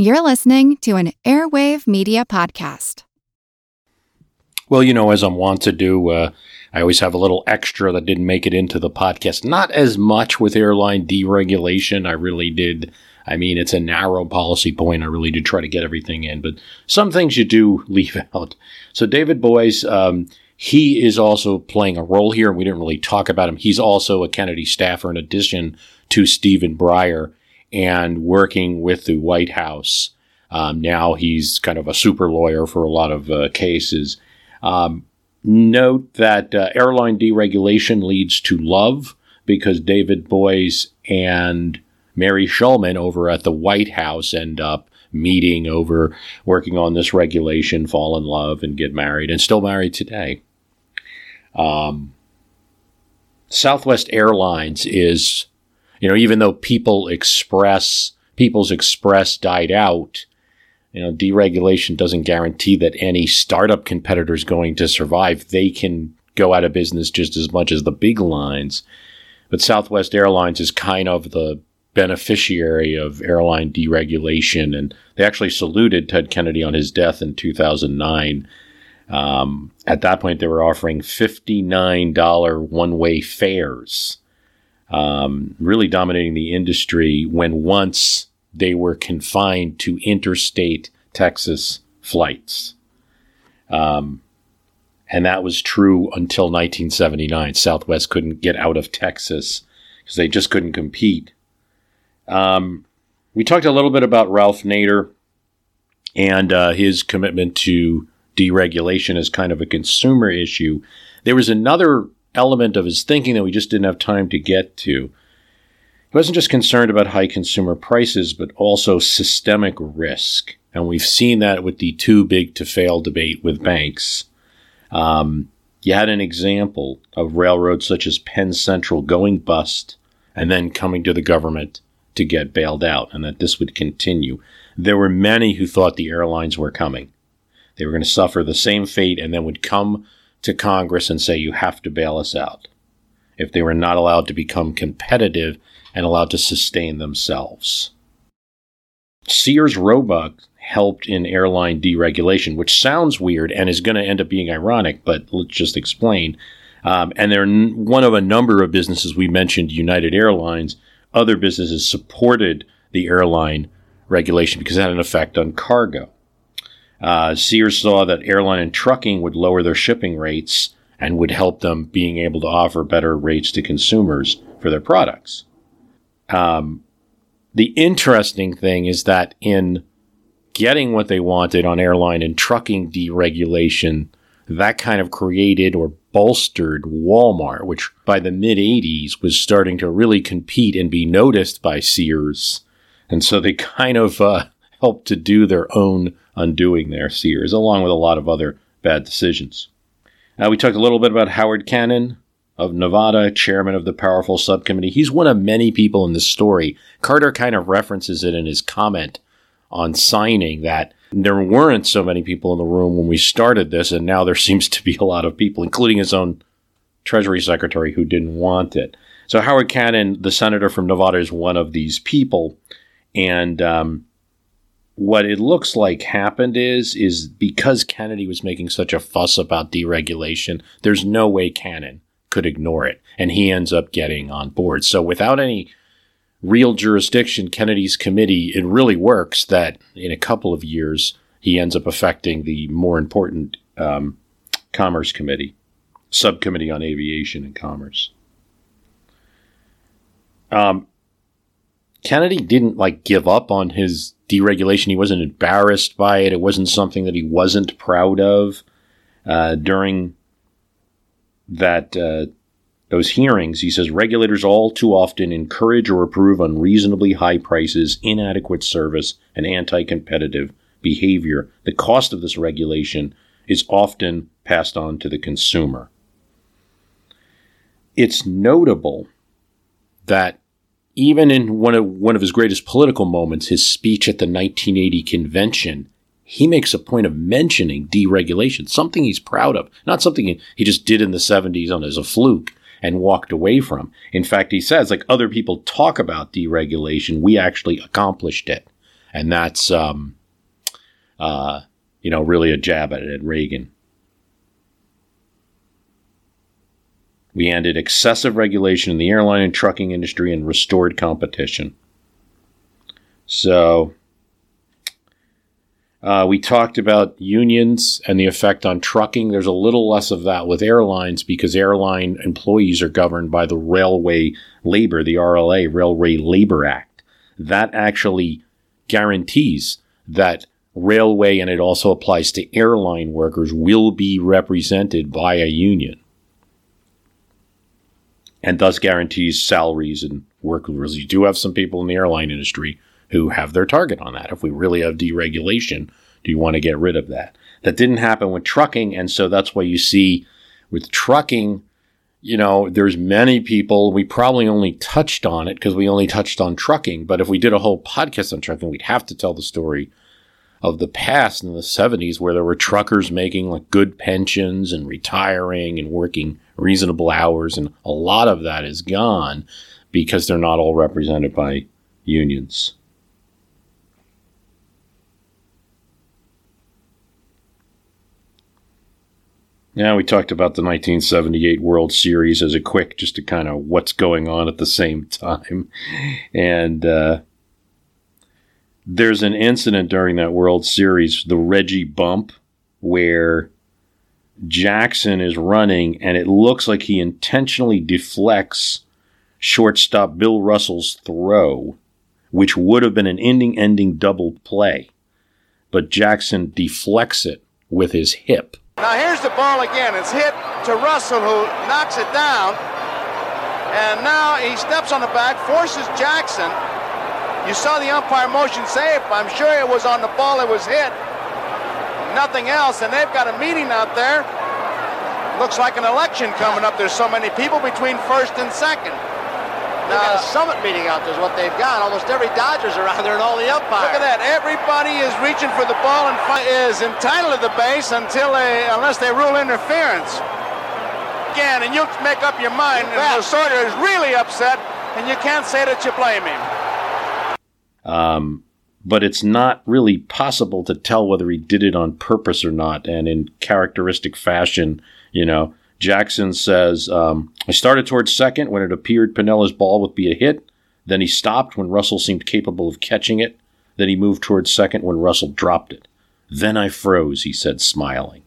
You're listening to an Airwave Media Podcast. Well, you know, as I'm wont to do, uh, I always have a little extra that didn't make it into the podcast. Not as much with airline deregulation. I really did. I mean, it's a narrow policy point. I really did try to get everything in, but some things you do leave out. So, David Boies, um, he is also playing a role here, and we didn't really talk about him. He's also a Kennedy staffer in addition to Stephen Breyer and working with the White House. Um, now he's kind of a super lawyer for a lot of uh, cases. Um, note that uh, airline deregulation leads to love because David Boies and Mary Schulman over at the White House end up meeting over working on this regulation, fall in love, and get married, and still married today. Um, Southwest Airlines is, you know, even though People Express, People's Express died out, you know, deregulation doesn't guarantee that any startup competitor is going to survive. They can go out of business just as much as the big lines. But Southwest Airlines is kind of the beneficiary of airline deregulation, and they actually saluted Ted Kennedy on his death in 2009 um, at that point, they were offering $59 one way fares, um, really dominating the industry when once they were confined to interstate Texas flights. Um, and that was true until 1979. Southwest couldn't get out of Texas because they just couldn't compete. Um, we talked a little bit about Ralph Nader and uh, his commitment to deregulation as kind of a consumer issue. There was another element of his thinking that we just didn't have time to get to. He wasn't just concerned about high consumer prices, but also systemic risk. And we've seen that with the too big to fail debate with banks. Um, you had an example of railroads such as Penn Central going bust and then coming to the government to get bailed out, and that this would continue. There were many who thought the airlines were coming. They were going to suffer the same fate and then would come to Congress and say, you have to bail us out if they were not allowed to become competitive and allowed to sustain themselves. Sears Roebuck helped in airline deregulation, which sounds weird and is going to end up being ironic, but let's just explain. Um, and they're n- one of a number of businesses we mentioned, United Airlines. Other businesses supported the airline regulation because it had an effect on cargo. Uh, Sears saw that airline and trucking would lower their shipping rates and would help them being able to offer better rates to consumers for their products. Um, the interesting thing is that in getting what they wanted on airline and trucking deregulation, that kind of created or bolstered Walmart, which by the mid 80s was starting to really compete and be noticed by Sears. And so they kind of uh, helped to do their own undoing there, Sears, along with a lot of other bad decisions. Now, we talked a little bit about Howard Cannon of Nevada, chairman of the powerful subcommittee. He's one of many people in this story. Carter kind of references it in his comment on signing that there weren't so many people in the room when we started this, and now there seems to be a lot of people, including his own Treasury Secretary, who didn't want it. So Howard Cannon, the senator from Nevada, is one of these people, and um, what it looks like happened is is because Kennedy was making such a fuss about deregulation, there's no way Cannon could ignore it, and he ends up getting on board. So without any real jurisdiction, Kennedy's committee, it really works that in a couple of years he ends up affecting the more important um, Commerce Committee, Subcommittee on Aviation and Commerce. Um, Kennedy didn't like give up on his deregulation. He wasn't embarrassed by it. It wasn't something that he wasn't proud of uh, during that uh, those hearings. He says regulators all too often encourage or approve unreasonably high prices, inadequate service, and anti-competitive behavior. The cost of this regulation is often passed on to the consumer. It's notable that even in one of one of his greatest political moments, his speech at the 1980 convention, he makes a point of mentioning deregulation, something he's proud of, not something he just did in the 70s on as a fluke and walked away from. In fact, he says, like other people talk about deregulation, we actually accomplished it. and that's um, uh, you know really a jab at, at Reagan. We ended excessive regulation in the airline and trucking industry and restored competition. So, uh, we talked about unions and the effect on trucking. There's a little less of that with airlines because airline employees are governed by the Railway Labor, the RLA, Railway Labor Act. That actually guarantees that railway, and it also applies to airline workers, will be represented by a union and thus guarantees salaries and work rules. You do have some people in the airline industry who have their target on that. If we really have deregulation, do you want to get rid of that? That didn't happen with trucking, and so that's why you see with trucking, you know, there's many people. We probably only touched on it because we only touched on trucking. But if we did a whole podcast on trucking, we'd have to tell the story of the past in the 70s where there were truckers making like good pensions and retiring and working reasonable hours and a lot of that is gone because they're not all represented by unions. Yeah, we talked about the 1978 World Series as a quick, just to kind of what's going on at the same time. And uh, there's an incident during that World Series, the Reggie bump, where Jackson is running and it looks like he intentionally deflects shortstop Bill Russell's throw, which would have been an ending ending double play. But Jackson deflects it with his hip now here's the ball again. It's hit to Russell, who knocks it down. And now he steps on the back, forces Jackson. You saw the umpire motion safe. I'm sure it was on the ball it was hit. Nothing else. And they've got a meeting out there. Looks like an election coming up. There's so many people between first and second. they've got a summit meeting out there is what they've got. Almost every Dodgers around there and all the umpires. Look at that. Everybody is reaching for the ball and is entitled to the base until they, unless they rule interference. Again, and you make up your mind. And Lasorda is really upset, and you can't say that you blame him. Um, but it's not really possible to tell whether he did it on purpose or not. And in characteristic fashion, you know, Jackson says, um, I started towards second when it appeared Piniella's ball would be a hit. Then he stopped when Russell seemed capable of catching it. Then he moved towards second when Russell dropped it. Then I froze, he said, smiling.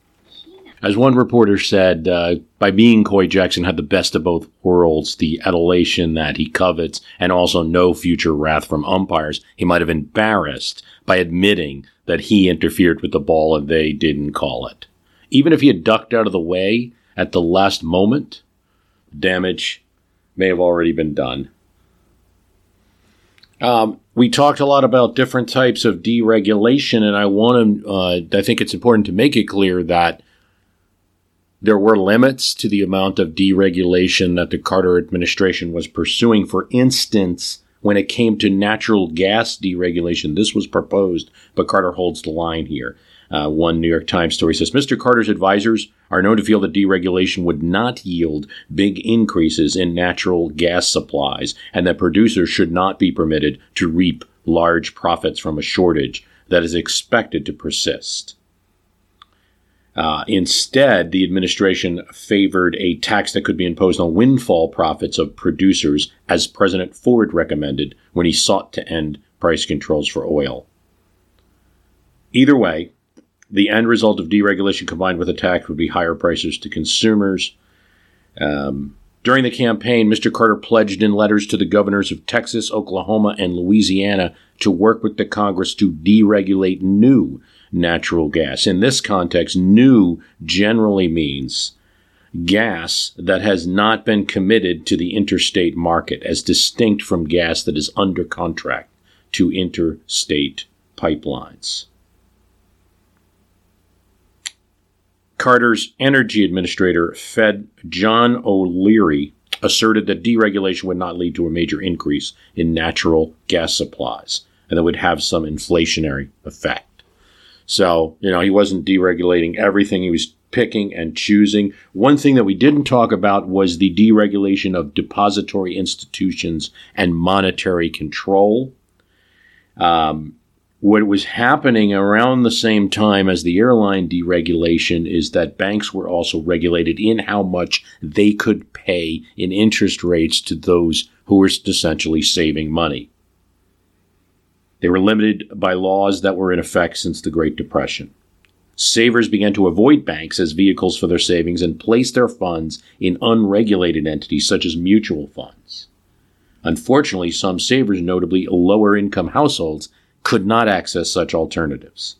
As one reporter said, uh, by being coy, Jackson had the best of both worlds the adulation that he covets and also no future wrath from umpires. He might have embarrassed by admitting that he interfered with the ball and they didn't call it. Even if he had ducked out of the way, at the last moment, damage may have already been done. Um, we talked a lot about different types of deregulation, and I want to. Uh, I think it's important to make it clear that there were limits to the amount of deregulation that the Carter administration was pursuing. For instance, when it came to natural gas deregulation, this was proposed, but Carter holds the line here. Uh, one New York Times story says Mr. Carter's advisors are known to feel that deregulation would not yield big increases in natural gas supplies and that producers should not be permitted to reap large profits from a shortage that is expected to persist. Uh, instead, the administration favored a tax that could be imposed on windfall profits of producers, as President Ford recommended when he sought to end price controls for oil. Either way, the end result of deregulation combined with a tax would be higher prices to consumers. Um, during the campaign, Mr. Carter pledged in letters to the governors of Texas, Oklahoma, and Louisiana to work with the Congress to deregulate new natural gas. In this context, new generally means gas that has not been committed to the interstate market, as distinct from gas that is under contract to interstate pipelines. Carter's energy administrator, Fed John O'Leary, asserted that deregulation would not lead to a major increase in natural gas supplies and that would have some inflationary effect. So, you know, he wasn't deregulating everything, he was picking and choosing. One thing that we didn't talk about was the deregulation of depository institutions and monetary control. Um, what was happening around the same time as the airline deregulation is that banks were also regulated in how much they could pay in interest rates to those who were essentially saving money. They were limited by laws that were in effect since the Great Depression. Savers began to avoid banks as vehicles for their savings and place their funds in unregulated entities such as mutual funds. Unfortunately, some savers, notably lower income households, could not access such alternatives,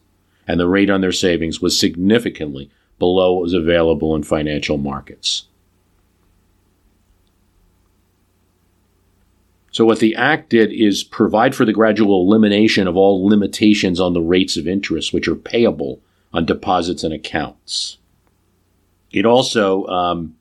and the rate on their savings was significantly below what was available in financial markets. So, what the Act did is provide for the gradual elimination of all limitations on the rates of interest which are payable on deposits and accounts. It also um,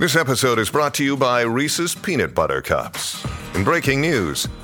This episode is brought to you by Reese's Peanut Butter Cups. In breaking news,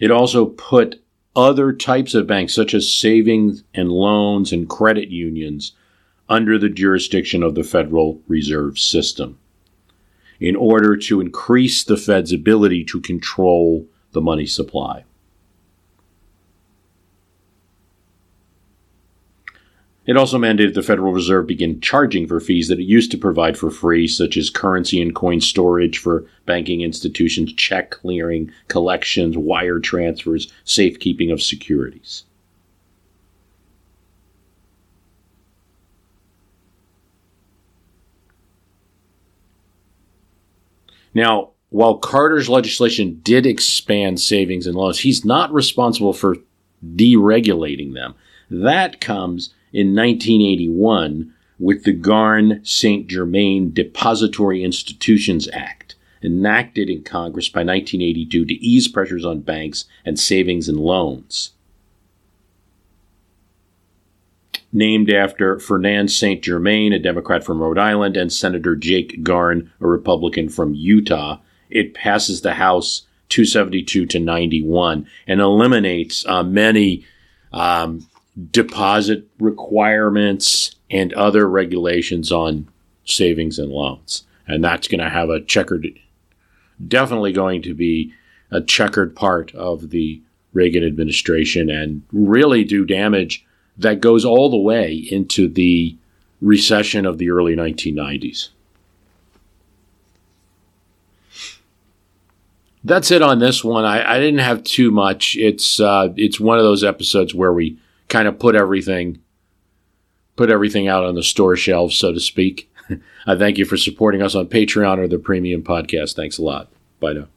It also put other types of banks, such as savings and loans and credit unions, under the jurisdiction of the Federal Reserve System in order to increase the Fed's ability to control the money supply. It also mandated the Federal Reserve begin charging for fees that it used to provide for free, such as currency and coin storage for banking institutions, check clearing, collections, wire transfers, safekeeping of securities. Now, while Carter's legislation did expand savings and loans, he's not responsible for deregulating them. That comes in 1981 with the Garn St. Germain Depository Institutions Act, enacted in Congress by 1982 to ease pressures on banks and savings and loans. Named after Fernand St. Germain, a Democrat from Rhode Island, and Senator Jake Garn, a Republican from Utah, it passes the House 272 to 91 and eliminates uh, many um, deposit requirements and other regulations on savings and loans. And that's going to have a checkered, definitely going to be a checkered part of the Reagan administration and really do damage that goes all the way into the recession of the early 1990s. That's it on this one. I, I didn't have too much. It's uh, it's one of those episodes where we kind of put everything put everything out on the store shelves, so to speak. I thank you for supporting us on Patreon or the Premium Podcast. Thanks a lot. Bye now.